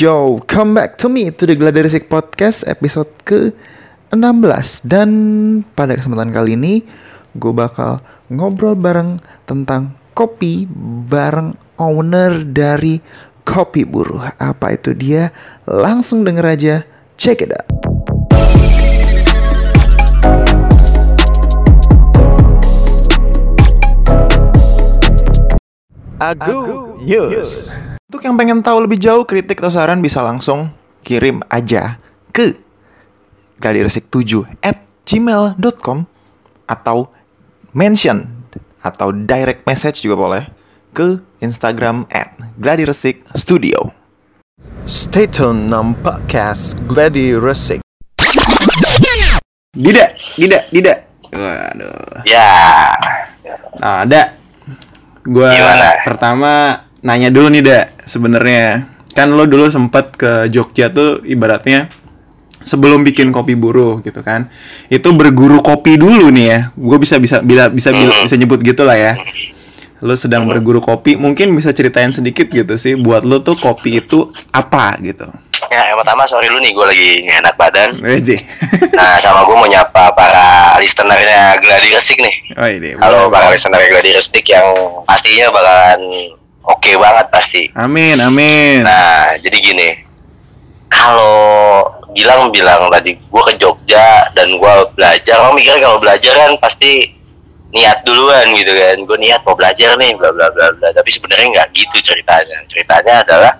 Yo, come back to me. To the Gladiresik Podcast episode ke-16 Dan pada kesempatan kali ini gue bakal ngobrol bareng tentang kopi bareng owner dari Kopi Buruh. Apa itu dia? Langsung denger aja, check it out. Agu News. Untuk yang pengen tahu lebih jauh kritik atau saran bisa langsung kirim aja ke gladiresik7 at gmail.com atau mention atau direct message juga boleh ke Instagram at gladiresik studio. Stay tune nam podcast Gladiresik. Dida, Dida, Dida. Waduh. Ya, Nah, ada. Gua Gimana? pertama nanya dulu nih, Da. Sebenarnya kan lo dulu sempet ke Jogja tuh ibaratnya sebelum bikin kopi buruh gitu kan. Itu berguru kopi dulu nih ya. Gue bisa bisa bisa bisa Hmm. bisa nyebut gitu lah ya. Lo sedang berguru kopi, mungkin bisa ceritain sedikit gitu sih buat lo tuh kopi itu apa gitu. ya yang pertama sorry lu nih gue lagi enak badan. Nah sama gue mau nyapa para listenernya Gladi Resik nih. oh ini. Halo para listener Gladi Resik yang pastinya bakalan oke banget pasti. Amin, amin. Nah jadi gini, kalau Gilang bilang tadi gue ke Jogja dan gue belajar, lo mikir kalau belajar kan pasti niat duluan gitu kan. Gue niat mau belajar nih, bla bla bla bla. Tapi sebenarnya nggak gitu ceritanya. Ceritanya adalah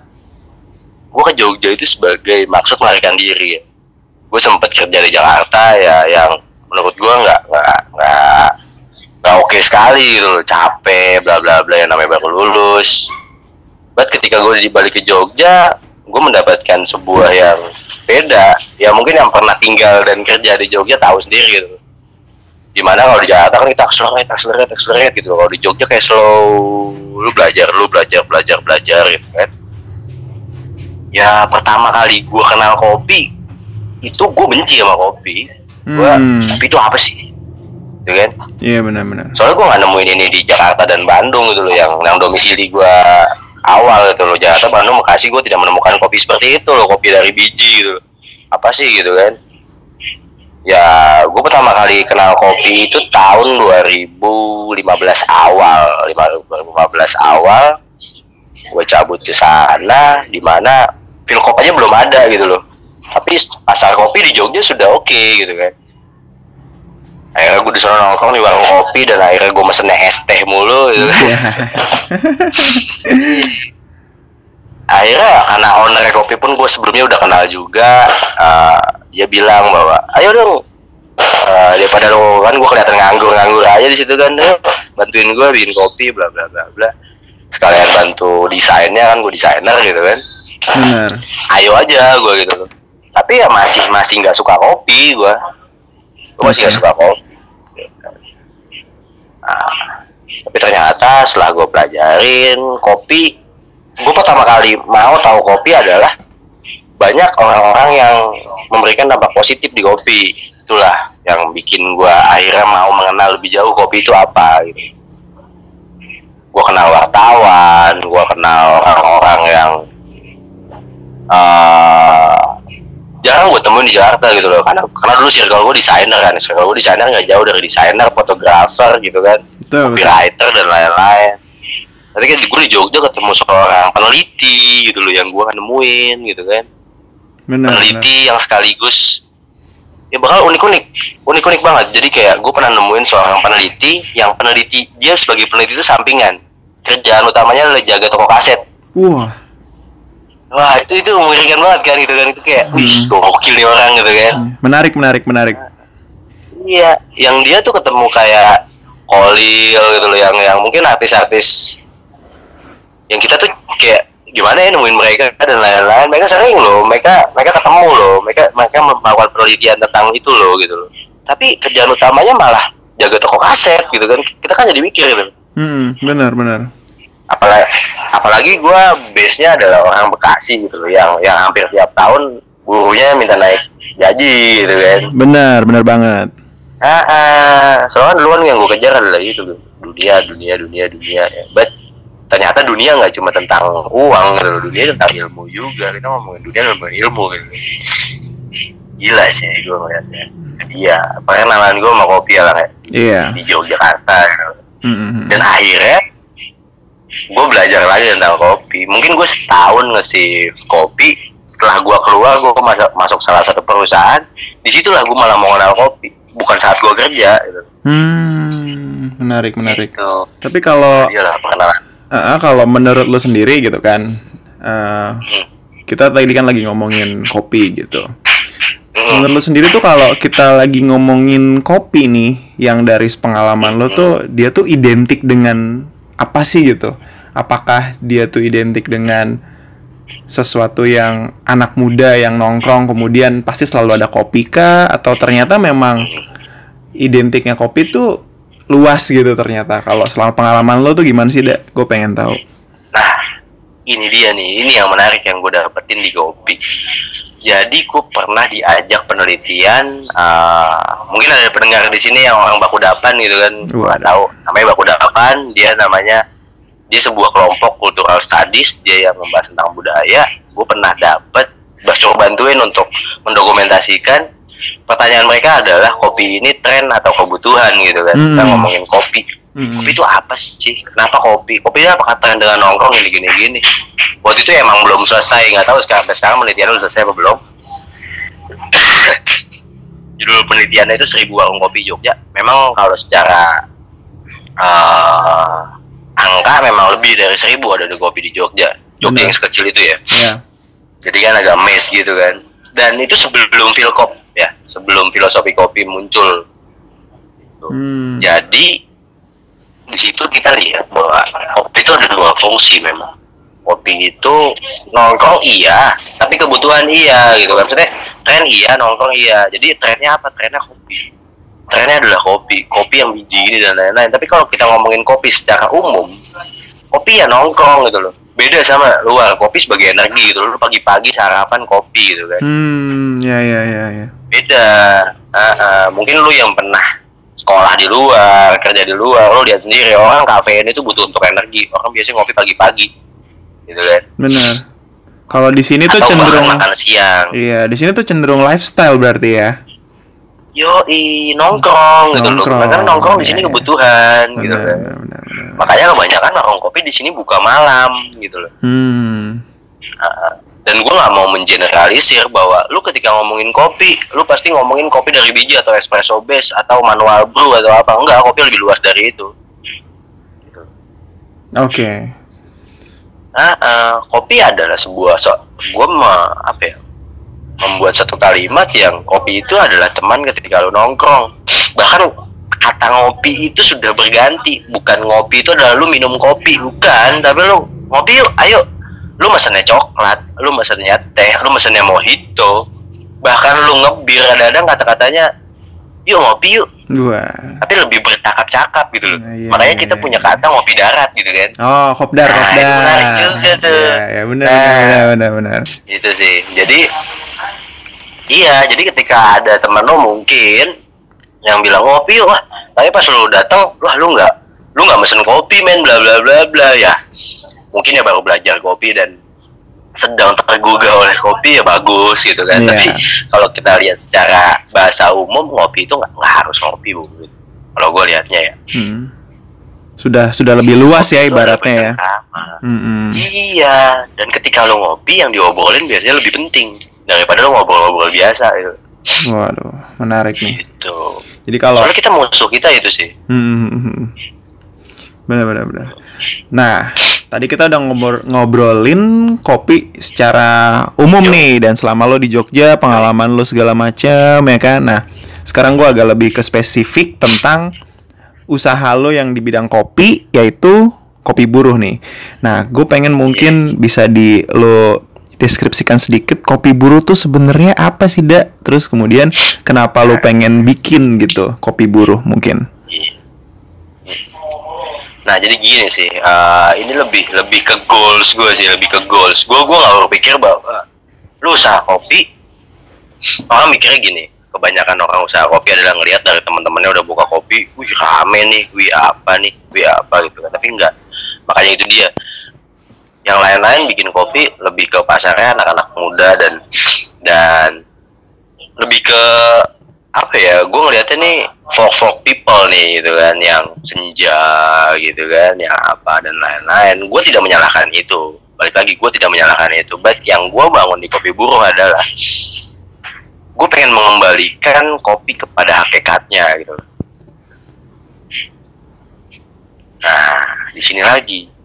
gue ke Jogja itu sebagai maksud melarikan diri ya. Gue sempet kerja di Jakarta ya yang menurut gue nggak nggak nggak nggak oke sekali gitu capek bla bla bla yang namanya baru lulus. But ketika gue dibalik ke Jogja, gue mendapatkan sebuah yang beda. Ya mungkin yang pernah tinggal dan kerja di Jogja tahu sendiri gitu. Di mana kalau di Jakarta kan kita accelerate, accelerate, accelerate gitu. Kalau di Jogja kayak slow, lu belajar, lu belajar, belajar, belajar gitu kan ya pertama kali gue kenal kopi itu gue benci sama kopi gue Hmm. kopi itu apa sih gitu kan? Iya benar-benar. soalnya gue nggak nemuin ini di Jakarta dan Bandung gitu loh yang yang domisili gue awal gitu loh. Jakarta Bandung Bekasi gue tidak menemukan kopi seperti itu loh kopi dari biji gitu. Apa sih gitu kan? Ya gue pertama kali kenal kopi itu tahun 2015 awal. 2015 awal gue cabut ke sana di mana Philcop aja belum ada gitu loh. Tapi pasar kopi di Jogja sudah oke gitu kan akhirnya gue disuruh nongkrong di warung kopi dan akhirnya gue mesennya es teh mulu gitu. Kan akhirnya karena owner kopi pun gue sebelumnya udah kenal juga eh, dia bilang bahwa ayo dong eh, daripada lo kan gue kelihatan nganggur nganggur aja di situ kan "Ayo, bantuin gue bikin kopi bla bla bla bla. Sekalian bantu desainnya kan gue desainer gitu kan. Benar. ayo aja gue gitu. Tapi ya masih masih nggak suka kopi gue gue masih Oke. suka kopi nah, tapi ternyata setelah gue pelajarin kopi gue pertama kali mau tahu kopi adalah banyak orang-orang yang memberikan dampak positif di kopi. Itulah yang bikin gue akhirnya mau mengenal lebih jauh kopi itu apa gitu. Gue kenal wartawan gue kenal orang-orang yang eh temuin di Jakarta gitu loh. Karena karena dulu circle gue desainer kan. Circle gue desainer nggak jauh dari desainer fotografer gitu kan. Betul, betul. copywriter dan lain-lain. Tapi kan gue di Jogja ketemu seorang peneliti gitu loh yang gue kan nemuin gitu kan. Benar. benar. peneliti yang sekaligus. Ya bakal unik-unik. Unik-unik banget. Jadi kayak gue pernah nemuin seorang peneliti yang peneliti dia sebagai peneliti itu sampingan. Kerjaan utamanya adalah jaga toko kaset. Wah. Wah itu itu mengerikan banget kan gitu kan. Itu kayak wih Hmm. gokil nih orang gitu kan. Menarik, menarik, menarik. iya. Yang dia tuh ketemu kayak Kolil gitu loh yang yang mungkin artis-artis yang kita tuh kayak gimana ya nemuin mereka? dan lain-lain. Mereka sering loh mereka mereka ketemu loh. Mereka mereka melakukan penelitian tentang itu loh gitu loh. Tapi kerjaan utamanya malah jaga toko kaset gitu kan. Kita kan jadi mikir gitu. Hmm, benar, benar. Apalagi apalagi gue base nya adalah orang Bekasi gitu loh yang yang hampir tiap tahun gurunya minta naik gaji gitu kan Benar, benar banget. ah, ah. soalnya duluan yang gue kejar adalah itu dunia dunia dunia dunia ya. but ternyata dunia nggak cuma tentang uang gitu dunia tentang ilmu juga kita ngomongin dunia ngomongin ilmu gitu gila sih gue ngeliatnya itu dia perkenalan gue sama kopi lah kayak Iya. di Yogyakarta gitu. Mm-mm. dan akhirnya gue belajar lagi tentang kopi mungkin gue setahun nge kopi setelah gue keluar gue masuk masuk salah satu perusahaan di situlah gue malah mau kenal kopi bukan saat gue kerja gitu. Hmm, menarik menarik. Gitu. Tapi kalau perkenalan. Ah, kalau menurut lo sendiri gitu kan, eh, Hmm. kita tadi kan lagi ngomongin kopi gitu. Mm-mm. Menurut lo sendiri tuh kalau kita lagi ngomongin kopi nih, yang dari pengalaman lo tuh dia tuh identik dengan apa sih gitu? Apakah dia tuh identik dengan sesuatu yang anak muda yang nongkrong kemudian pasti selalu ada kopi kah? Atau ternyata memang identiknya kopi tuh luas gitu ternyata. Kalau selama pengalaman lo tuh gimana sih, Dak? Gue pengen tahu. Nah, ini dia nih, ini yang menarik yang gue dapetin di kopi. Jadi gue pernah diajak penelitian, eh, mungkin ada pendengar di sini yang orang baku dapan gitu kan, gue tahu. Namanya baku dapan, dia namanya dia sebuah kelompok cultural studies, dia yang membahas tentang budaya. Gue pernah dapet, suruh bantuin untuk mendokumentasikan. Pertanyaan mereka adalah kopi ini tren atau kebutuhan gitu kan. Kita Hmm. ngomongin kopi. Hmm. Kopi itu apa sih? Kenapa kopi? Kopi itu apa kata dengan nongkrong gini gini gini? Waktu itu emang belum selesai, nggak tahu sekarang sampai sekarang penelitian udah selesai apa belum? Judul penelitiannya itu seribu warung kopi Jogja. Memang kalau secara eh, angka memang lebih dari seribu ada di kopi di Jogja. Jogja yang sekecil itu ya. Ya. Jadi kan agak mes gitu kan. Dan itu sebelum Philkop ya, sebelum filosofi kopi muncul. Hmm. Jadi di situ kita lihat bahwa kopi itu ada dua fungsi memang. Kopi itu nongkrong iya, tapi kebutuhan iya gitu kan. Maksudnya tren iya, nongkrong iya. Jadi trennya apa? Trennya kopi. Trennya adalah kopi, kopi yang biji ini dan lain-lain. Tapi kalau kita ngomongin kopi secara umum, kopi ya nongkrong gitu loh. Beda sama luar, kopi sebagai energi gitu loh. Lu pagi-pagi sarapan kopi gitu kan Hmm, ya ya ya ya. beda Ah, ah. mungkin lu yang pernah sekolah di luar kerja di luar lu lihat sendiri orang kafein itu butuh untuk energi orang biasanya ngopi pagi-pagi gitu kan Benar. Kalau di sini tuh cenderung makan siang Iya, di sini tuh cenderung lifestyle berarti ya. Yo nongkrong gitu loh Nongkrong, karena nongkrong di sini iya. kebutuhan gitu Benar, kan benar, benar. makanya kebanyakan warung kopi di sini buka malam gitu loh Hmm. Ah, dan gue nggak mau mengeneralisir bahwa lu ketika ngomongin kopi lu pasti ngomongin kopi dari biji atau espresso base atau manual brew atau apa enggak kopi lebih luas dari itu gitu. Oke. Ah, ah, kopi adalah sebuah so gue apa ya membuat satu kalimat yang kopi itu adalah teman ketika lu nongkrong bahkan kata ngopi itu sudah berganti bukan ngopi itu adalah lu minum kopi bukan tapi lu ngopi yuk ayo lu mesennya coklat lu mesennya teh lu mesennya mojito bahkan lu ngebir kadang-kadang kata-katanya yuk ngopi yuk Dua. tapi lebih bercakap-cakap gitu loh Nah, iya, makanya iya, kita iya. punya kata ngopi darat gitu kan Oh, kopdar, Nah, kopdar. itu menarik juga tuh. Iya, ya, benar, Nah. benar, benar, benar. itu sih jadi iya jadi ketika ada teman lo mungkin yang bilang ngopi yuk wah tapi pas lo datang wah lu nggak lu nggak mesen kopi men bla bla bla bla ya mungkin ya baru belajar kopi dan sedang tergugah oleh kopi ya bagus gitu kan Iya. tapi kalau kita lihat secara bahasa umum ngopi itu nggak harus ngopi bu kalau gue liatnya ya Hmm. Sudah sudah lebih luas ya Kopi ibaratnya ya. bercengkrama. Hmm. Iya, dan ketika lo ngopi yang diobrolin biasanya lebih penting daripada lo ngobrol-ngobrol biasa gitu. Waduh, menarik nih. Gitu. Jadi kalau Soalnya kita musuh kita itu sih. Hmm. Benar benar benar. Nah, tadi kita udah ngobrol ngobrolin kopi secara umum nih dan selama lo di Jogja, pengalaman lo segala macam ya kan. Nah, sekarang gua agak lebih ke spesifik tentang usaha lo yang di bidang kopi yaitu kopi buruh nih. Nah, gue pengen mungkin bisa di lo deskripsikan sedikit kopi buruh tuh sebenarnya apa sih, Dak? Terus kemudian kenapa lo pengen bikin gitu kopi buruh mungkin? Nah jadi gini sih, eh, ini lebih lebih ke goals gue sih, lebih ke goals. Gue gue nggak berpikir bahwa lu usaha kopi, orang mikirnya gini. Kebanyakan orang usaha kopi adalah ngelihat dari teman-temannya udah buka kopi, wih rame nih, wih apa nih, wih apa gitu kan. Tapi enggak. makanya itu dia yang lain-lain bikin kopi lebih ke pasarnya anak-anak muda dan dan lebih ke apa ya gue ngeliatnya nih folk folk people nih gitu kan yang senja gitu kan yang apa dan lain-lain. Gue tidak menyalahkan itu. Balik lagi gue tidak menyalahkan itu. But yang gue bangun di kopi buruh adalah gue pengen mengembalikan kopi kepada hakikatnya gitu. Nah di sini lagi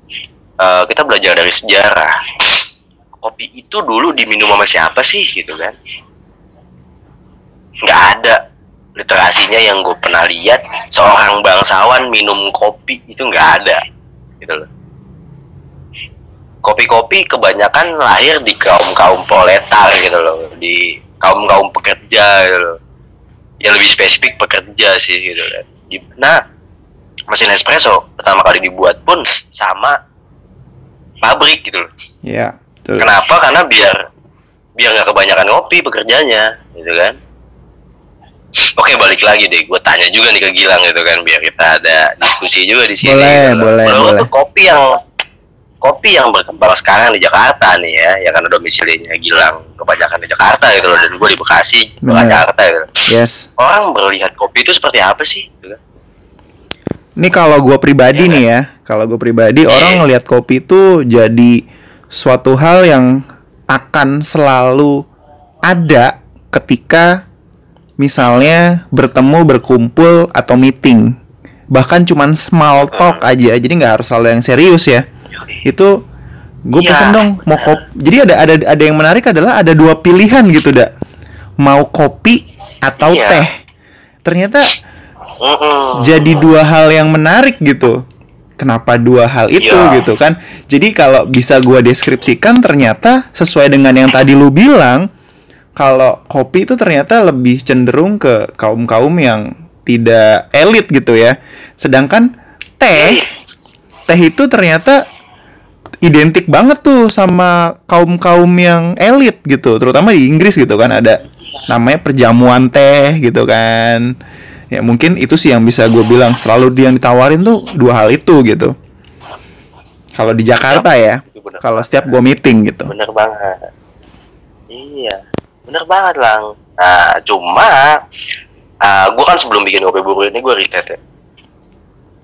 uh, kita belajar dari sejarah. Kopi itu dulu diminum sama siapa sih gitu kan? Nggak ada. Literasinya yang gue pernah lihat seorang bangsawan minum kopi itu nggak ada gitu loh. Kopi-kopi kebanyakan lahir di kaum kaum proletar gitu loh. Di kaum kaum pekerja gitu loh. Yang lebih spesifik pekerja sih gitu kan. Nah mesin espresso pertama kali dibuat pun sama pabrik gitu loh Iya. Kenapa? Karena biar biar nggak kebanyakan ngopi pekerjanya, gitu kan? Oke balik lagi deh, gue tanya juga nih ke Gilang gitu kan, biar kita ada diskusi juga di sini. Boleh, gitu. boleh, Menurut boleh. tuh kopi yang kopi yang berkembang sekarang di Jakarta nih ya, ya karena domisilinya Gilang kebanyakan di Jakarta gitu loh, dan gue di Bekasi, Benar. Jakarta gitu. Yes. Orang melihat kopi itu seperti apa sih? Gitu kan? Ini kalau gue pribadi Iya nih ya, kalau gue pribadi Iya. orang ngelihat kopi itu jadi suatu hal yang akan selalu ada ketika misalnya bertemu, berkumpul atau meeting. Bahkan cuman small talk aja, jadi nggak harus selalu yang serius ya. Itu gue Iya, pesen dong mau kopi. Jadi ada ada ada yang menarik adalah ada dua pilihan gitu, dak. Mau kopi atau Iya. teh. Ternyata. Jadi dua hal yang menarik gitu. Kenapa dua hal itu Iya. gitu kan? Jadi kalau bisa gua deskripsikan ternyata sesuai dengan yang tadi lu bilang, kalau kopi itu ternyata lebih cenderung ke kaum-kaum yang tidak elit gitu ya. Sedangkan teh, teh itu ternyata identik banget tuh sama kaum-kaum yang elit gitu, terutama di Inggris gitu kan ada namanya perjamuan teh gitu kan. Ya mungkin itu sih yang bisa gue bilang selalu dia yang ditawarin tuh dua hal itu gitu. Kalau di Jakarta ya, Itu bener. kalau setiap gue meeting gitu. Bener banget. Iya, bener banget lang. Nah, cuma uh, gue kan sebelum bikin kopi buru ini gue riset ya.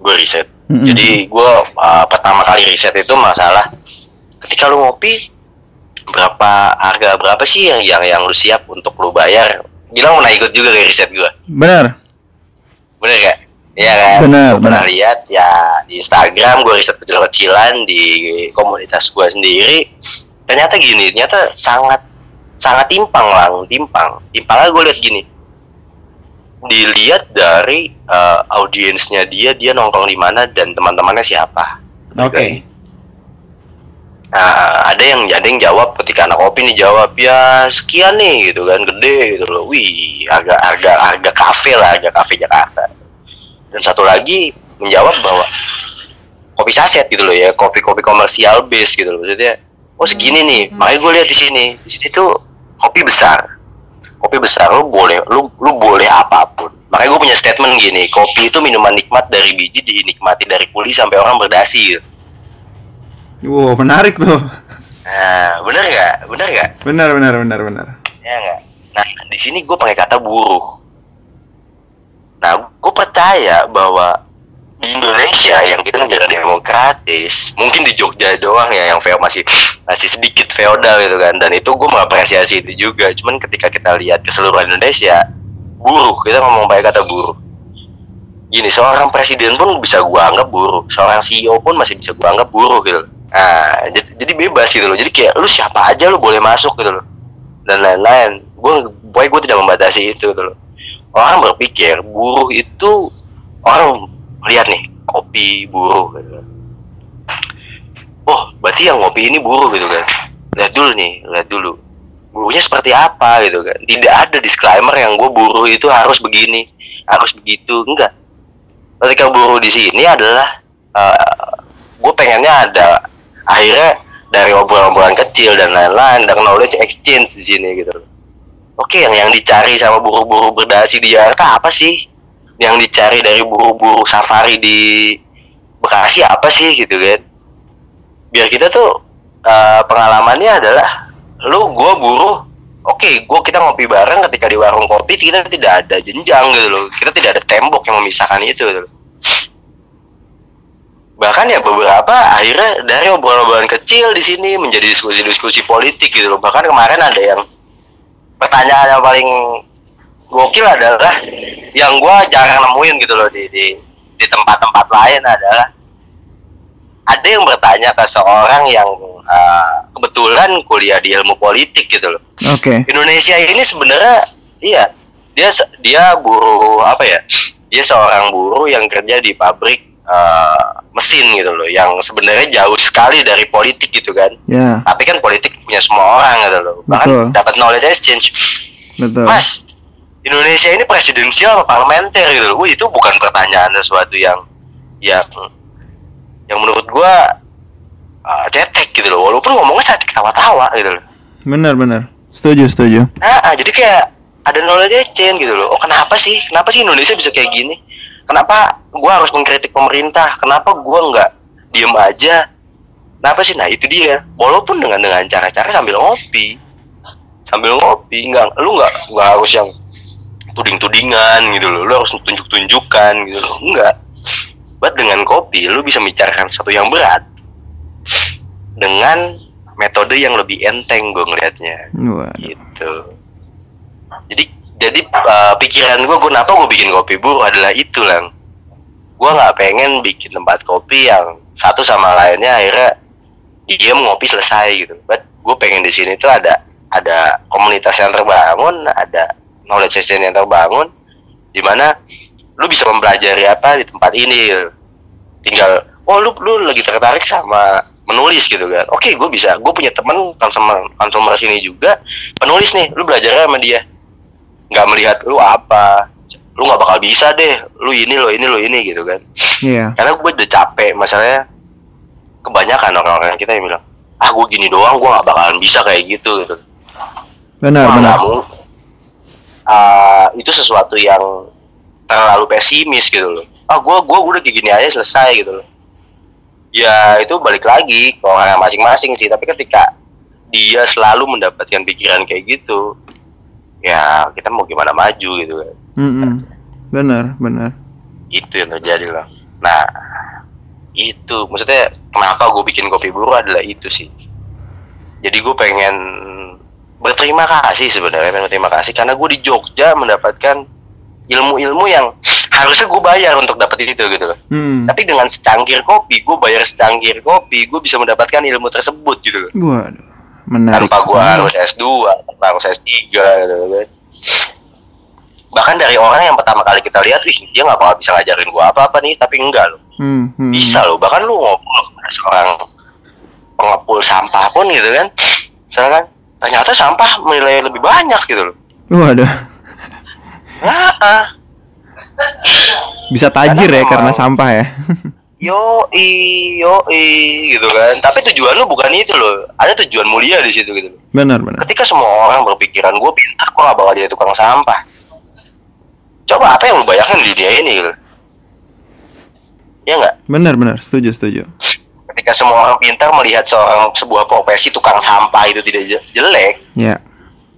Gue riset. Mm-mm. Jadi gue uh, pertama kali riset itu masalah ketika lu ngopi berapa harga berapa sih yang yang yang lu siap untuk lu bayar? Gilang pernah ikut juga kayak riset gue. Bener. Bener gak? Iya kan? Pernah bener. lihat ya di Instagram gue riset kecil-kecilan di komunitas gue sendiri. Ternyata gini, ternyata sangat sangat timpang lang, timpang. Timpangnya gue lihat gini. Dilihat dari eh, audiensnya dia, dia nongkrong di mana dan teman-temannya siapa. Oke. Nah, ada yang ada yang jawab ketika anak kopi nih jawab ya sekian nih gitu kan gede gitu loh. Wih, harga harga harga kafe lah, harga kafe Jakarta. Dan satu lagi menjawab bahwa kopi saset gitu loh ya, kopi-kopi komersial base gitu loh. Maksudnya, oh segini nih, makanya gue lihat di sini. Di sini tuh kopi besar. Kopi besar lu boleh lu lu boleh apa pun. Makanya gue punya statement gini, kopi itu minuman nikmat dari biji dinikmati dari kuli sampai orang berdasi gitu. Wow, menarik tuh. Nah, bener nggak? Bener nggak? Benar, benar, benar, benar. Ya nggak? Nah, di sini gue pakai kata buruh. Nah, gue percaya bahwa di Indonesia yang kita negara demokratis, mungkin di Jogja doang ya yang feo masih masih sedikit feodal gitu kan. Dan itu gue mengapresiasi itu juga. Cuman ketika kita lihat ke seluruh Indonesia, buruh kita ngomong pakai kata buruh. Gini, seorang presiden pun bisa gua anggap buruh, seorang CEO pun masih bisa gua anggap buruh gitu. Nah, jadi, jadi bebas gitu loh. Jadi kayak lu siapa aja lu boleh masuk gitu loh dan lain-lain. Gue, boy gue tidak membatasi itu gitu loh. Orang berpikir buruh itu orang lihat nih kopi buruh gitu. Oh, berarti yang ngopi ini buruh gitu kan. Lihat dulu nih, lihat dulu. Buruhnya seperti apa gitu kan. Tidak ada disclaimer yang gue buruh itu harus begini, harus begitu. Enggak. Ketika buruh di sini adalah gue pengennya ada akhirnya dari obrolan-obrolan kecil dan lain-lain dan knowledge exchange di sini gitu. Oke, yang yang dicari sama buru-buru berdasi di Jakarta apa sih? Yang dicari dari buru-buru safari di Bekasi apa sih gitu kan? biar kita tuh uh, pengalamannya adalah lu gue buruh oke gue kita ngopi bareng ketika di warung kopi kita tidak ada jenjang gitu loh kita tidak ada tembok yang memisahkan itu gitu. Bahkan ya beberapa akhirnya dari obrolan-obrolan kecil di sini menjadi diskusi-diskusi politik gitu loh bahkan kemarin ada yang pertanyaan yang paling gokil adalah yang gue jarang nemuin gitu loh di di di tempat-tempat lain adalah ada yang bertanya ke seorang yang uh, kebetulan kuliah di ilmu politik gitu loh. Oke. Indonesia ini sebenarnya iya dia dia buruh apa ya? Dia seorang buruh yang kerja di pabrik uh, mesin gitu loh, yang sebenarnya jauh sekali dari politik gitu kan. Ya, Tapi kan politik punya semua orang gitu loh. Bahkan dapat knowledge exchange. betul. Mas, Indonesia ini presidensial apa parlementer gitu loh. Wih, itu bukan pertanyaan sesuatu yang yang yang menurut gua uh, cetek gitu loh. Walaupun ngomongnya saat ketawa-tawa gitu loh. Benar, benar. Setuju, setuju. Nah, ah, jadi kayak ada knowledge exchange gitu loh. Oh, kenapa sih? Kenapa sih Indonesia bisa kayak gini? Kenapa gua harus mengkritik pemerintah? Kenapa gua nggak diem aja? Kenapa sih? Nah, itu dia. Walaupun dengan dengan cara-cara sambil ngopi. Sambil ngopi, nggak lu nggak nggak harus yang tuding-tudingan gitu loh. Lu harus tunjuk-tunjukkan gitu loh. Enggak. Buat dengan kopi lu bisa membicarakan satu yang berat dengan metode yang lebih enteng gue ngelihatnya gitu jadi jadi uh, pikiran gue kenapa gue bikin kopi bu? Adalah itu lang. Gue nggak pengen bikin tempat kopi yang satu sama lainnya akhirnya dia ngopi selesai gitu. But gue pengen di sini tuh ada ada komunitas yang terbangun ada knowledge session yang terbangun di mana lu bisa mempelajari apa di tempat ini gitu. tinggal oh lu lu lagi tertarik sama menulis gitu kan. Oke gue bisa gue punya temen konsumer konsumer sini juga penulis nih. Lu belajar sama dia nggak melihat lu apa. Lu nggak bakal bisa deh lu ini lo ini lo ini gitu kan. Iya. karena gue udah capek masalahnya kebanyakan orang-orang kita yang bilang ah gue gini doang gue nggak bakalan bisa kayak gitu gitu. Benar, Wah, benar. Ah, itu sesuatu yang terlalu pesimis gitu loh. Ah gue gua udah kayak gini aja selesai gitu loh. Ya itu balik lagi ke orang masing-masing sih tapi ketika dia selalu mendapatkan pikiran kayak gitu ya kita mau gimana maju gitu kan Mm-mm. Benar, benar. itu yang terjadi lah nah itu maksudnya kenapa gue bikin kopi buru adalah itu sih jadi gue pengen berterima kasih sebenarnya pengen berterima kasih karena gue di Jogja mendapatkan ilmu-ilmu yang harusnya gue bayar untuk dapat itu gitu loh Hmm. tapi dengan secangkir kopi gue bayar secangkir kopi gue bisa mendapatkan ilmu tersebut gitu loh Waduh. Menarik. tanpa gue harus S2 tanpa harus S3 gitu kan bahkan dari orang yang pertama kali kita lihat wih dia nggak bakal bisa ngajarin gue apa-apa nih tapi enggak loh Hmm, hmm. bisa loh bahkan lu ngobrol seorang pengepul sampah pun gitu kan misalkan ternyata sampah nilai lebih banyak gitu loh Waduh. nah, ah. Bisa tajir ya Karena karena memang- sampah ya. yo i yo i gitu kan tapi tujuan lu bukan itu loh ada tujuan mulia di situ gitu loh benar, benar. ketika semua orang berpikiran gue pintar gue gak bakal jadi tukang sampah coba apa yang lu bayangkan di dunia ini gitu ya nggak Benar, benar. Setuju, setuju. ketika semua orang pintar melihat seorang sebuah profesi tukang sampah itu tidak je- jelek Ya.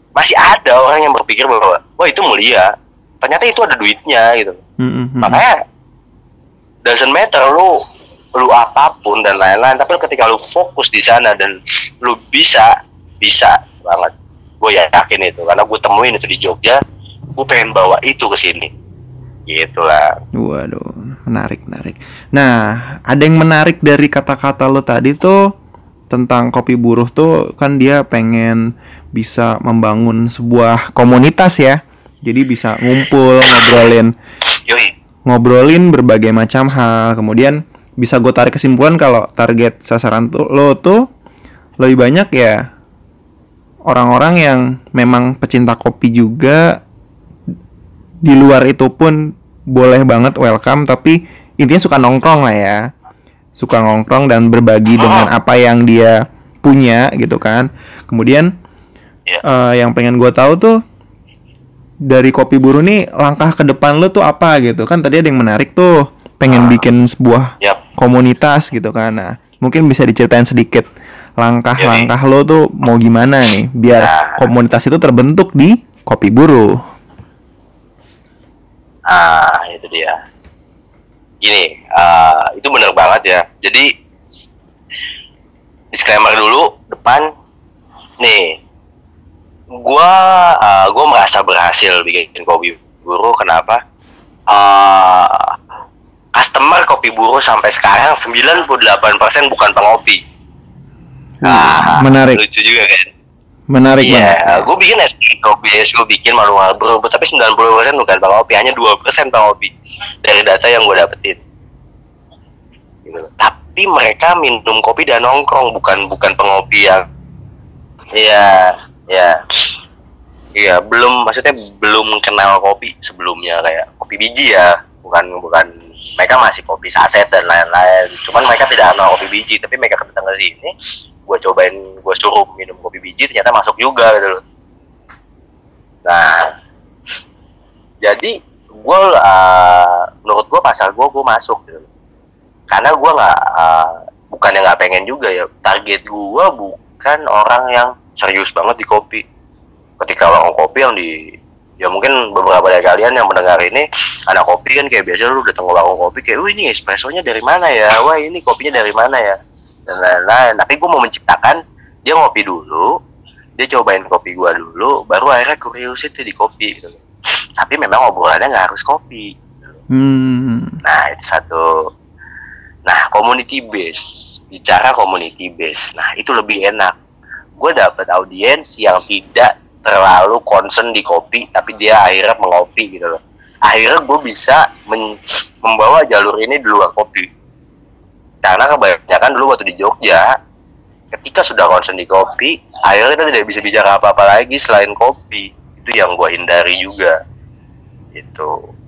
masih ada orang yang berpikir bahwa wah itu mulia ternyata itu ada duitnya gitu hmm, hmm. makanya doesn't matter lu lu apa pun dan lain-lain tapi ketika lu fokus di sana dan lu bisa bisa banget. Gue yakin itu karena gue temuin itu di Jogja gue pengen bawa itu ke sini. Gitulah. Waduh, menarik, menarik. Nah, ada yang menarik dari kata-kata lo tadi tuh tentang kopi buruh tuh kan dia pengen bisa membangun sebuah komunitas ya. Jadi bisa ngumpul, ngobrolin, yoi ngobrolin berbagai macam hal. Kemudian bisa gue tarik kesimpulan kalau target sasaran tuh lo tuh lebih banyak ya orang-orang yang memang pecinta kopi juga. Di luar itu pun boleh banget welcome tapi intinya suka nongkrong lah ya. Suka nongkrong dan berbagi dengan apa yang dia punya gitu kan. Kemudian eh, yang pengen gue tahu tuh dari kopi buru nih langkah ke depan lo tuh apa gitu kan tadi ada yang menarik tuh pengen bikin sebuah yap komunitas gitu kan nah Mungkin bisa diceritain sedikit langkah-langkah lo tuh mau gimana nih biar Nah. komunitas itu terbentuk di Kopi Buruh. Ah, itu dia. Gini, ah, itu bener banget ya. Jadi disclaimer dulu depan. Nih, gua ah, gua merasa berhasil bikin kopi buru. Kenapa? Ah, customer kopi buru sampai sekarang 98% bukan pengopi. Ah, menarik. Lucu juga kan? Menarik Iya, banget. gue bikin espresso base, gue bikin manual brew, tapi 90% bukan bang Opi, hanya 2% bang Opi dari data yang gue dapetin. Gitu. Tapi mereka minum kopi dan nongkrong, bukan bukan pengopi yang, iya, iya, iya, belum, maksudnya belum kenal kopi sebelumnya kayak kopi biji ya, bukan bukan mereka masih kopi saset dan lain-lain. Cuman mereka tidak kenal kopi biji, tapi mereka datang ke sini, gue cobain gue suruh minum kopi biji ternyata masuk juga gitu loh. Nah jadi gue uh, menurut gue pasar gue gue masuk gitu karena gue nggak uh, bukan yang nggak pengen juga ya target gue bukan orang yang serius banget di kopi. Ketika warung kopi yang di ya mungkin beberapa dari kalian yang mendengar ini anak kopi kan kayak biasa lu datang ke warung kopi kayak wah ini espressonya dari mana ya? Wah ini kopinya dari mana ya? Dan lain-lain. Tapi gue mau menciptakan dia ngopi dulu dia cobain kopi gua dulu baru akhirnya curiosity di kopi gitu. tapi memang obrolannya nggak harus kopi Hmm. nah itu satu. Nah community base. Bicara community base. Nah itu lebih enak gue dapet audiens yang tidak terlalu concern di kopi tapi dia akhirnya mengopi gitu loh. Akhirnya gue bisa membawa jalur ini di luar kopi. Karena kebanyakan dulu waktu di Jogja ketika sudah concern di kopi akhirnya kita tidak bisa bicara apa-apa lagi selain kopi. Itu yang gue hindari juga. Itu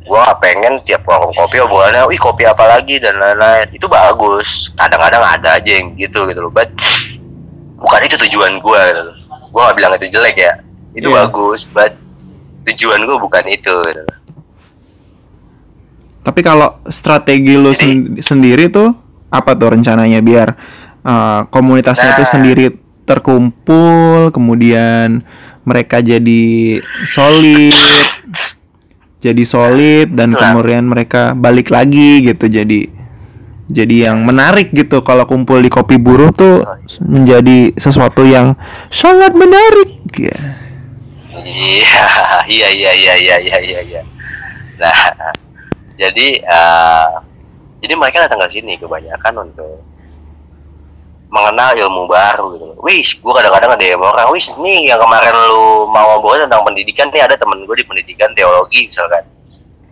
gue gak pengen tiap warung kopi obrolannya wih kopi apa lagi dan lain-lain itu bagus kadang-kadang ada aja yang gitu gitu loh but bukan itu tujuan gue gitu loh gue gak bilang itu jelek ya itu Iya. bagus but tujuan gue bukan itu gitu. Tapi kalau strategi lo Jadi- sen- sendiri tuh apa tuh rencananya biar uh, komunitasnya itu Nah. sendiri terkumpul, kemudian mereka jadi solid, jadi solid dan Itulah. kemudian mereka balik lagi gitu jadi jadi yang menarik gitu kalau kumpul di kopi buruh tuh menjadi sesuatu yang sangat menarik ya. Iya, iya, iya, iya, iya, iya, iya, iya. Nah, jadi eh, jadi mereka datang ke sini kebanyakan untuk mengenal ilmu baru gitu. Wis, gue kadang-kadang ada yang orang, wis nih yang kemarin lu mau ngobrol tentang pendidikan nih ada temen gue di pendidikan teologi misalkan.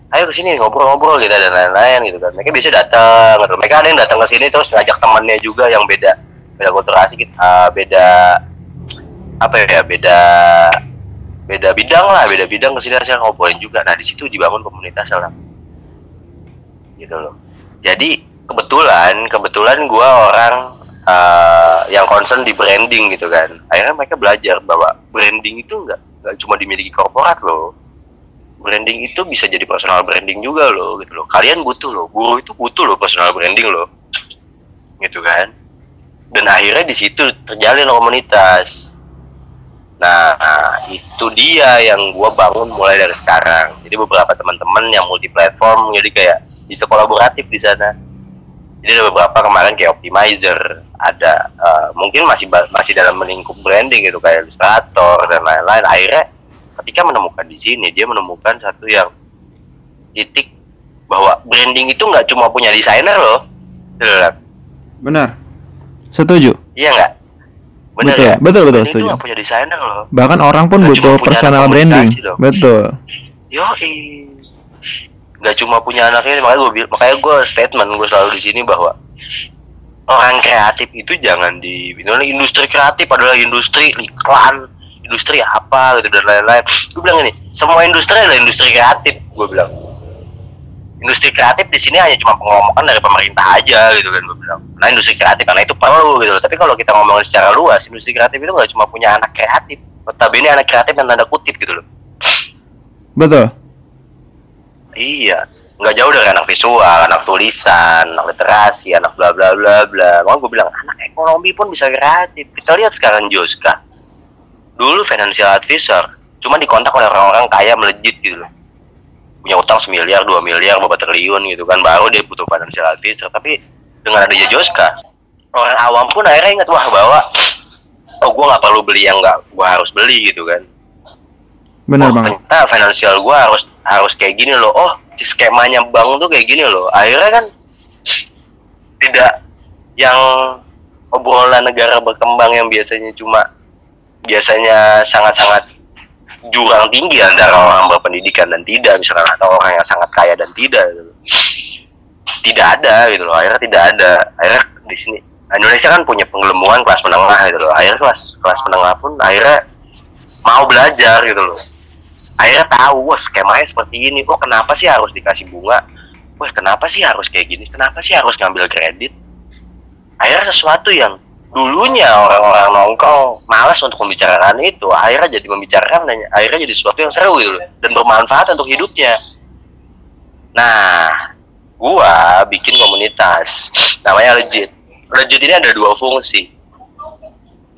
Ayo ke sini ngobrol-ngobrol gitu dan lain-lain gitu kan. Mereka bisa datang, gitu. mereka ada yang datang ke sini terus ngajak temannya juga yang beda beda kulturasi kita, beda apa ya beda beda bidang lah beda bidang ke sini saya ngobrolin juga nah di situ dibangun komunitas lah gitu loh jadi kebetulan kebetulan gua orang eh, yang concern di branding gitu kan. Akhirnya mereka belajar bahwa branding itu nggak nggak cuma dimiliki korporat loh. Branding itu bisa jadi personal branding juga loh gitu loh. Kalian butuh loh guru itu butuh loh personal branding loh gitu kan. Dan akhirnya di situ terjalin komunitas. Nah, itu dia yang gua bangun mulai dari sekarang. Jadi beberapa teman-teman yang multi platform jadi kayak bisa kolaboratif di sana. Jadi ada beberapa kemarin kayak optimizer, ada eh, mungkin masih masih dalam melingkup branding gitu kayak ilustrator dan lain-lain. Akhirnya ketika menemukan di sini dia menemukan satu yang titik bahwa branding itu nggak cuma punya desainer loh. Loh. Benar. Setuju. Iya nggak? Bener betul, ya? betul, betul, Branding itu setuju. punya desainer loh. Bahkan orang pun Nggak butuh personal branding. dong. Betul. Yo nggak cuma punya anaknya makanya gue makanya gue statement gue selalu di sini bahwa orang kreatif itu jangan di industri kreatif adalah industri iklan industri apa gitu dan lain-lain. Gue bilang ini semua industri adalah industri kreatif gue bilang. Industri kreatif di sini hanya cuma pengelomokan dari pemerintah aja gitu kan gue bilang. Nah industri kreatif karena itu perlu gitu. Tapi kalau kita ngomongin secara luas industri kreatif itu nggak cuma punya anak kreatif notabene anak kreatif yang tanda kutip gitu loh. Betul. Iya. nggak jauh dari anak visual, anak tulisan, anak literasi, anak bla bla bla bla. Makanya gue bilang anak ekonomi pun bisa kreatif. Kita lihat sekarang Joska. Dulu financial advisor, cuma dikontak oleh orang-orang kaya melejit gitu loh. Punya utang semiliar, dua miliar, beberapa triliun gitu kan. Baru dia butuh financial advisor. Tapi dengan adanya Joska, orang awam pun akhirnya ingat wah bahwa oh gue nggak perlu beli yang nggak gue harus beli gitu kan Benar oh, banget. ternyata finansial gue harus harus kayak gini loh. Oh skemanya bank tuh kayak gini loh. Akhirnya kan tidak yang obrolan negara berkembang yang biasanya cuma biasanya sangat-sangat jurang tinggi antara orang berpendidikan dan tidak. Misalkan atau orang yang sangat kaya dan tidak gitu. tidak ada gitu loh. Akhirnya tidak ada. Akhirnya di sini Indonesia kan punya penggelembungan kelas menengah gitu loh. Akhirnya kelas kelas menengah pun akhirnya mau belajar gitu loh akhirnya tahu wah skemanya seperti ini. Oh kenapa sih harus dikasih bunga? Wah kenapa sih harus kayak gini? Kenapa sih harus ngambil kredit? Akhirnya sesuatu yang dulunya orang-orang nongkrong malas untuk membicarakan itu akhirnya jadi membicarakan dan akhirnya jadi sesuatu yang seru gitu dan bermanfaat untuk hidupnya. Nah gua bikin komunitas namanya legit. Legit ini ada dua fungsi.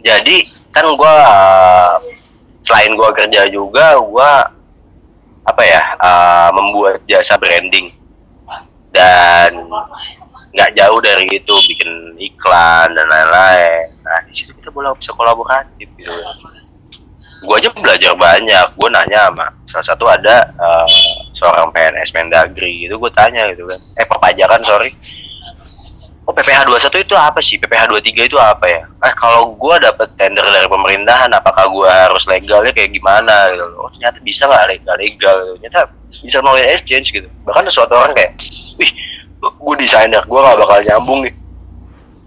Jadi kan gua selain gua kerja juga gua apa ya uh, membuat jasa branding. Dan nggak jauh dari itu bikin iklan dan lain-lain. Nah di situ kita boleh bisa kolaboratif gitu. Gue aja belajar banyak. Gue nanya sama salah satu ada uh, seorang PNS Mendagri itu gue tanya gitu kan. Eh perpajakan sorry oh PPH 21 itu apa sih? PPH 23 itu apa ya? Eh kalau gue dapet tender dari pemerintahan apakah gue harus legalnya kayak gimana gitu? Oh ternyata bisa nggak legal legal gitu. ternyata bisa melalui exchange gitu. Bahkan ada suatu orang kayak wih gue desainer gue gak bakal nyambung nih.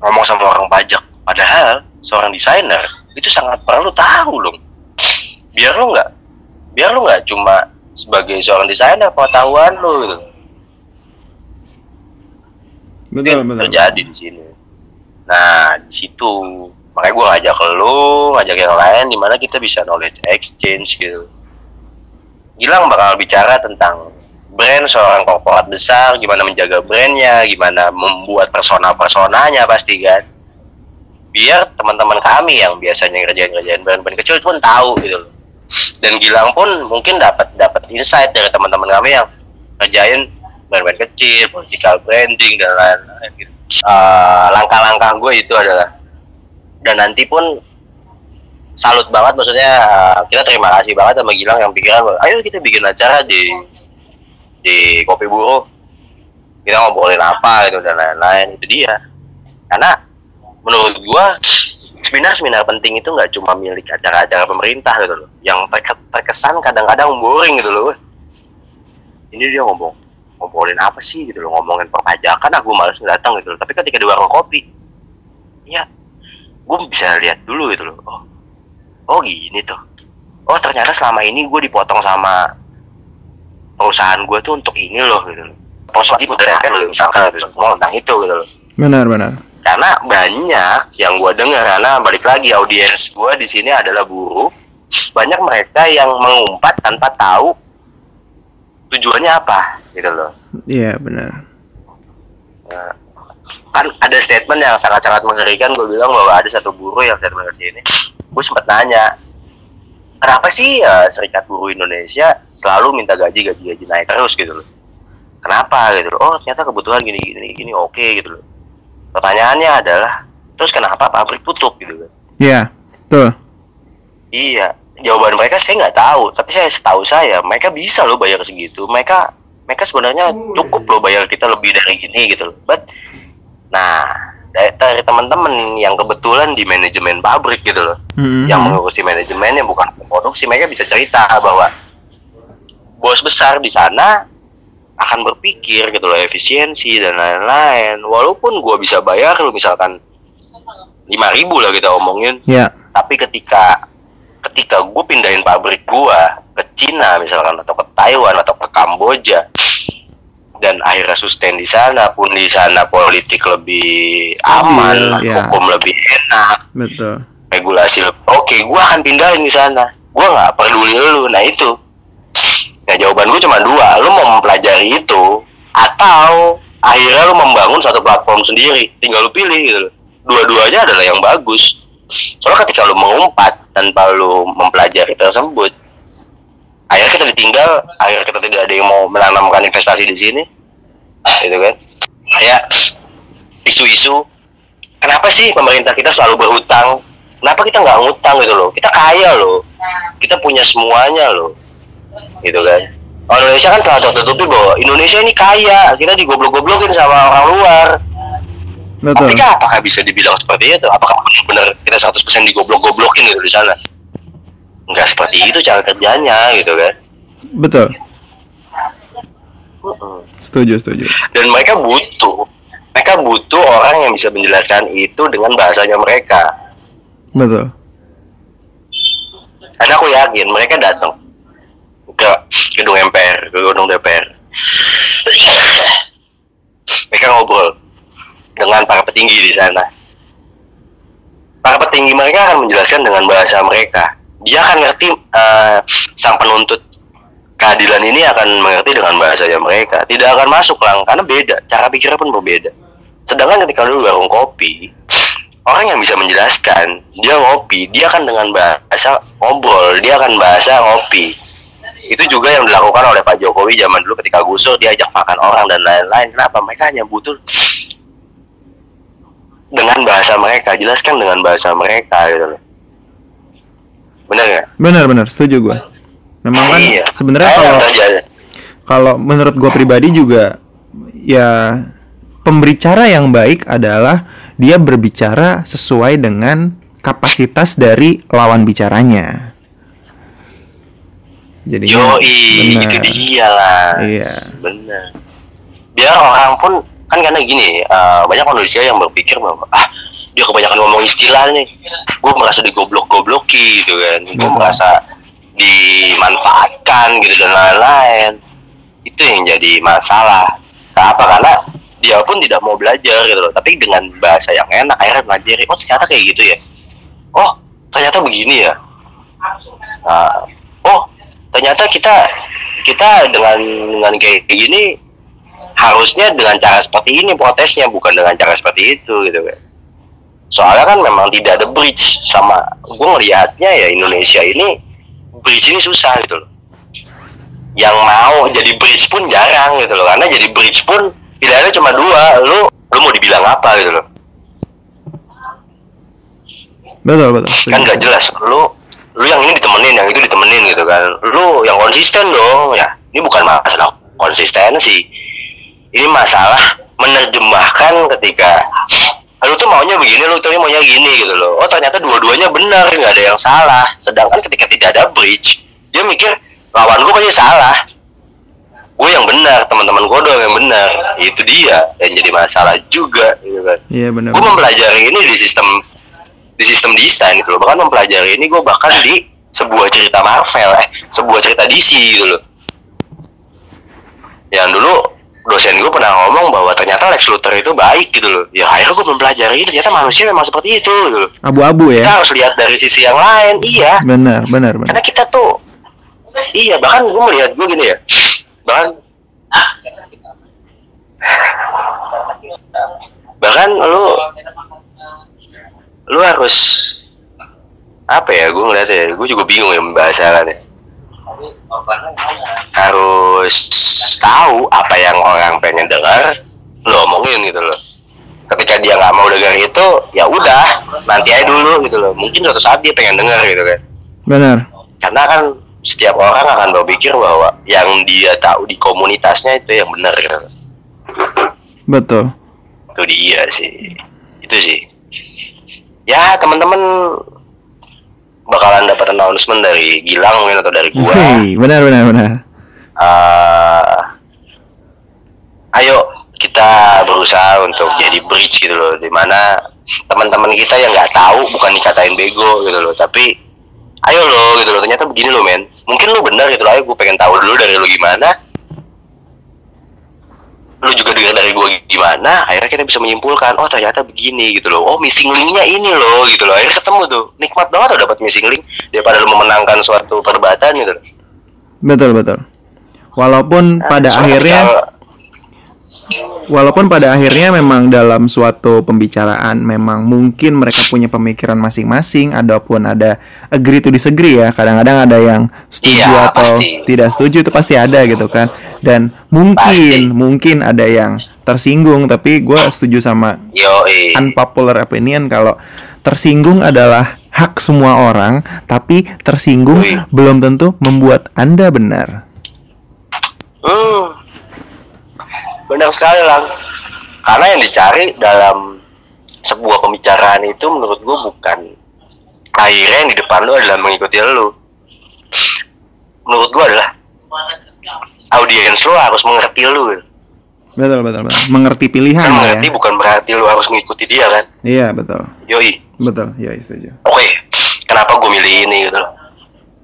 Ngomong sama orang pajak. Padahal seorang desainer itu sangat perlu tahu loh. Biar lo nggak biar lo nggak cuma sebagai seorang desainer pengetahuan lo gitu Betul, betul. terjadi di sini nah di situ makanya gue ngajak lo ngajak yang lain di mana kita bisa knowledge exchange gitu Gilang bakal bicara tentang brand seorang korporat besar, gimana menjaga brandnya, gimana membuat persona-personanya pasti kan. Biar teman-teman kami yang biasanya ngerjain-ngerjain brand-brand kecil pun tahu gitu loh. Dan Gilang pun mungkin dapat dapat insight dari teman-teman kami yang ngerjain brand-brand kecil, political branding dan lain-lain gitu. Eh, langkah-langkah gue itu adalah dan nanti pun salut banget maksudnya eh, kita terima kasih banget sama Gilang yang pikiran ayo kita bikin acara di di kopi buruh. Kita ngobrolin apa gitu dan lain-lain. Itu dia. Karena menurut gua seminar-seminar penting itu nggak cuma milik acara-acara pemerintah gitu loh. Yang terke- terkesan kadang-kadang boring gitu loh. Ini dia ngomong ngobrolin apa sih gitu loh ngomongin perpajakan aku males datang gitu loh. Tapi ketika di warung kopi ya gue bisa lihat dulu gitu loh. Oh oh gini tuh. Oh ternyata selama ini gue dipotong sama perusahaan gue tuh untuk ini loh gitu loh. Proses lagi kan loh misalkan gitu mau tentang itu gitu loh. Benar, benar. karena banyak yang gue dengar karena balik lagi audiens gue di sini adalah buruh. Banyak mereka yang mengumpat tanpa tahu tujuannya apa? Gitu loh. Iya, benar. Nah, kan ada statement yang sangat-sangat mengerikan. Gue bilang bahwa ada satu buruh yang statement ke sini gue sempat nanya kenapa sih ya, serikat buruh Indonesia selalu minta gaji gaji gaji naik terus? Gitu loh. Kenapa? Gitu loh. Oh ternyata kebutuhan gini gini gini oke gitu loh. Pertanyaannya adalah terus kenapa pabrik tutup? Gitu kan. Iya, betul. iya jawaban mereka saya nggak tahu tapi saya setahu saya mereka bisa loh bayar segitu. Mereka mereka sebenarnya cukup loh bayar kita lebih dari ini gitu loh. But nah dari, dari teman-teman yang kebetulan di manajemen pabrik gitu loh Mhm. yang mengurusi manajemennya bukan produksi mereka bisa cerita bahwa bos besar di sana akan berpikir gitu loh efisiensi dan lain-lain. Walaupun gua bisa bayar lu misalkan 5000 ribu lah kita omongin. Iya, tapi ketika ketika gue pindahin pabrik gua ke Cina misalkan atau ke Taiwan atau ke Kamboja dan akhirnya sustain di sana pun di sana politik lebih aman Iya. hukum lebih enak betul. regulasi lebih oke gua akan pindahin di sana. Gua nggak peduli lu. Nah itu. Nah jawaban gue cuma dua. Lu mau mempelajari itu atau akhirnya lu membangun satu platform sendiri. Tinggal lu pilih gitu dua-duanya adalah yang bagus soalnya ketika lu mengumpat tanpa lu mempelajari tersebut akhirnya kita ditinggal akhirnya kita tidak ada yang mau menanamkan investasi di sini. Gitu kan? Kayak isu-isu kenapa sih pemerintah kita selalu berhutang? Kenapa kita nggak ngutang gitu loh? Kita kaya loh. Kita punya semuanya loh. Gitu kan? Orang Indonesia kan telah tertutupi bahwa Indonesia ini kaya. Kita digoblok-goblokin sama orang luar. Betul. tapi apakah bisa dibilang seperti itu? Apakah benar kita 100% digoblok-goblokin gitu di sana nggak seperti itu cara kerjanya gitu kan Betul. Setuju, setuju. dan mereka butuh mereka butuh orang yang bisa menjelaskan itu dengan bahasanya mereka Betul. karena aku yakin mereka datang ke gedung MPR ke gedung DPR mereka ngobrol dengan para petinggi di sana para petinggi mereka akan menjelaskan dengan bahasa mereka. Dia akan ngerti eh, sang penuntut. Keadilan ini akan mengerti dengan bahasanya mereka. Tidak akan masuk lang karena beda. Cara pikirnya pun berbeda. Sedangkan ketika lu warung kopi orang yang bisa menjelaskan dia ngopi dia akan dengan bahasa ngobrol dia akan bahasa ngopi. Itu juga yang dilakukan oleh Pak Jokowi zaman dulu ketika gusur diajak makan orang dan lain-lain. Kenapa? Mereka hanya butuh dengan bahasa mereka jelaskan dengan bahasa mereka gitu loh bener nggak Benar, benar. Setuju gue. Memang kan Iya. sebenarnya kalau kalau menurut gue pribadi juga ya pembicara yang baik adalah dia berbicara sesuai dengan kapasitas dari lawan bicaranya. Jadi Yoi, itu dia lah. Iya. Bener. Biar orang pun kan karena gini, eh, banyak manusia yang berpikir bahwa ah dia kebanyakan ngomong istilah nih, gue merasa digoblok-gobloki gitu kan, gue Betul. merasa dimanfaatkan gitu dan lain-lain. Itu yang jadi masalah. Kenapa? Karena dia pun tidak mau belajar gitu loh, tapi dengan bahasa yang enak akhirnya pelajari. Oh ternyata kayak gitu ya. Oh ternyata begini ya. Nah, oh ternyata kita kita dengan dengan kayak kayak gini harusnya dengan cara seperti ini protesnya bukan dengan cara seperti itu gitu kan. Soalnya kan memang tidak ada bridge sama gue ngelihatnya ya Indonesia ini bridge ini susah gitu loh. Yang mau jadi bridge pun jarang gitu loh. Karena jadi bridge pun pilihannya cuma dua lu lu mau dibilang apa gitu loh. Betul, betul. kan nggak jelas lu lu yang ini ditemenin yang itu ditemenin gitu kan. Lu yang konsisten dong ya. Ini bukan masalah konsistensi ini masalah menerjemahkan ketika lu tuh maunya begini lu tuh maunya gini gitu loh. Oh ternyata dua-duanya benar nggak ada yang salah. Sedangkan ketika tidak ada bridge dia mikir lawan gue pasti salah. Gue yang benar teman-teman gue doang yang benar. Itu dia yang jadi masalah juga gitu kan. Iya, benar. gue mempelajari ini di sistem di sistem desain gitu loh. Bahkan mempelajari ini gue bahkan di sebuah cerita Marvel eh sebuah cerita DC gitu loh. Yang dulu dosen gue pernah ngomong bahwa ternyata Lex Luthor itu baik gitu loh. Ya akhirnya gue mempelajari ini ternyata manusia memang seperti itu gitu loh. Abu-abu kita ya. harus lihat dari sisi yang lain iya. Benar, benar, benar. karena kita tuh iya bahkan gue melihat gue gini ya. Bahkan bahkan lu lu harus apa ya gue ngeliatnya gue juga bingung ya membahasakannya harus tahu apa yang orang pengen dengar lo omongin gitu loh ketika dia nggak mau dengar itu ya udah nanti aja dulu gitu loh mungkin suatu saat dia pengen dengar gitu kan Benar. karena kan setiap orang akan berpikir bahwa yang dia tahu di komunitasnya itu yang benar gitu. Betul. itu dia sih itu sih ya teman-teman bakalan dapat announcement dari Gilang mungkin atau dari gua. Hei, benar, benar, benar. Eh, ayo kita berusaha untuk jadi bridge gitu loh di mana teman-teman kita yang nggak tahu bukan dikatain bego gitu loh tapi ayo lo gitu loh ternyata begini lo men. Mungkin lo benar gitu loh ayo gue pengen tahu dulu dari lo gimana lu juga dengar dari gue gimana akhirnya kita bisa menyimpulkan oh ternyata begini gitu loh oh missing linknya ini loh gitu loh akhirnya ketemu tuh nikmat banget tuh dapat missing link daripada lu memenangkan suatu perdebatan gitu loh. Betul, betul. Walaupun Nah, pada akhirnya ketika- Walaupun pada akhirnya memang dalam suatu pembicaraan memang mungkin mereka punya pemikiran masing-masing, adapun ada agree to disagree ya. Kadang-kadang ada yang setuju Iya, atau pasti. tidak setuju itu pasti ada gitu kan. Dan mungkin Pasti. mungkin ada yang tersinggung, tapi gue setuju sama Yo, unpopular opinion kalau tersinggung adalah hak semua orang, tapi tersinggung Wih. belum tentu membuat anda benar. Hmm. Benar sekali lang. Karena yang dicari dalam sebuah pembicaraan itu menurut gue bukan akhirnya yang di depan lu adalah mengikuti lu. Menurut gue adalah audiens lu harus mengerti lu. Betul betul betul. Mengerti pilihan Kan lo mengerti ya. bukan berarti lu harus mengikuti dia kan. Iya betul Yoi. betul. Ya setuju. Oke, kenapa gue milih ini gitu?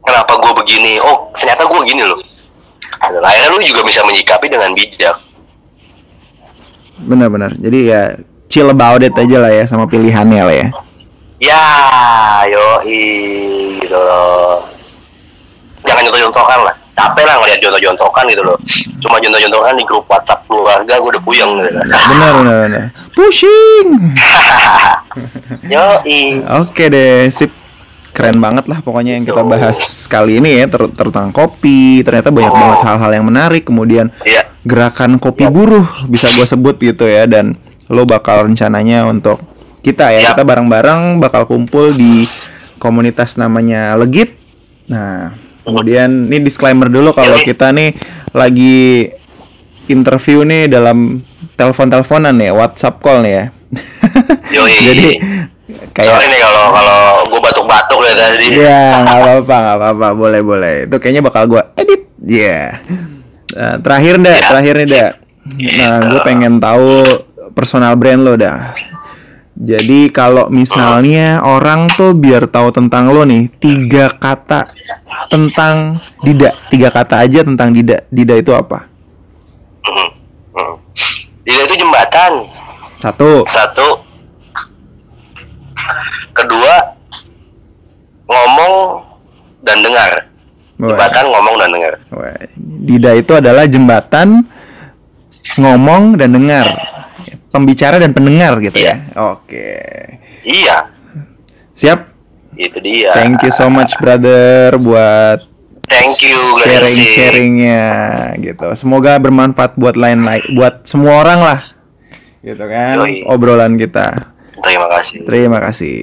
Kenapa gue begini? Oh, ternyata gue gini loh. Dan akhirnya lu juga bisa menyikapi dengan bijak. Benar-benar. Jadi ya chill about it aja lah ya sama pilihannya lah ya. Ya, yoi gitu loh. Jangan jontor-jontokan lah. Capek lah ngeliat jontor-jontokan gitu loh. Cuma jontor-jontokan di grup WhatsApp keluarga gue udah puyeng gitu. Benar benar benar. Pushing. yoi. Oke deh, sip. Keren banget lah pokoknya yang kita bahas kali ini ya ter- tentang kopi. Ternyata banyak banget hal-hal yang menarik. Kemudian Iya. gerakan kopi buruh bisa gue sebut gitu ya dan lo bakal rencananya untuk kita ya kita bareng-bareng bakal kumpul di komunitas namanya Legit. Nah, kemudian ini disclaimer dulu kalau kita nih lagi interview nih dalam telepon-teleponan ya, WhatsApp call nih ya. Yoi. Jadi Sorry kayak nih kalau kalau gue batuk-batuk ya tadi. Ya nggak apa-apa nggak apa-apa boleh boleh itu kayaknya bakal gua edit ya Nah, terakhir dah Ya, terakhir nih dah nah gue pengen tahu personal brand lo dah jadi kalau misalnya orang tuh biar tahu tentang lo nih tiga kata tentang Dida tiga kata aja tentang Dida Dida itu apa Mhm. Mhm. Dia itu jembatan. satu Satu. Kedua, ngomong dan dengar. Wah. Jembatan ngomong dan dengar. Wah, Dida itu adalah jembatan ngomong dan dengar pembicara dan pendengar gitu Iya. ya oke Iya, siap itu dia. Thank you so much brother buat Thank you, sharing sharingnya gitu. Semoga bermanfaat buat lain lain buat semua orang lah gitu kan Yoi. obrolan kita. Terima kasih. Terima kasih.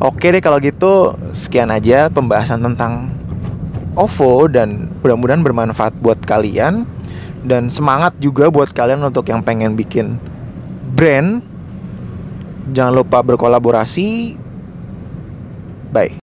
Oke deh kalau gitu sekian aja pembahasan tentang OVO dan mudah-mudahan bermanfaat buat kalian. dan semangat juga buat kalian untuk yang pengen bikin brand. Jangan lupa berkolaborasi. Bye.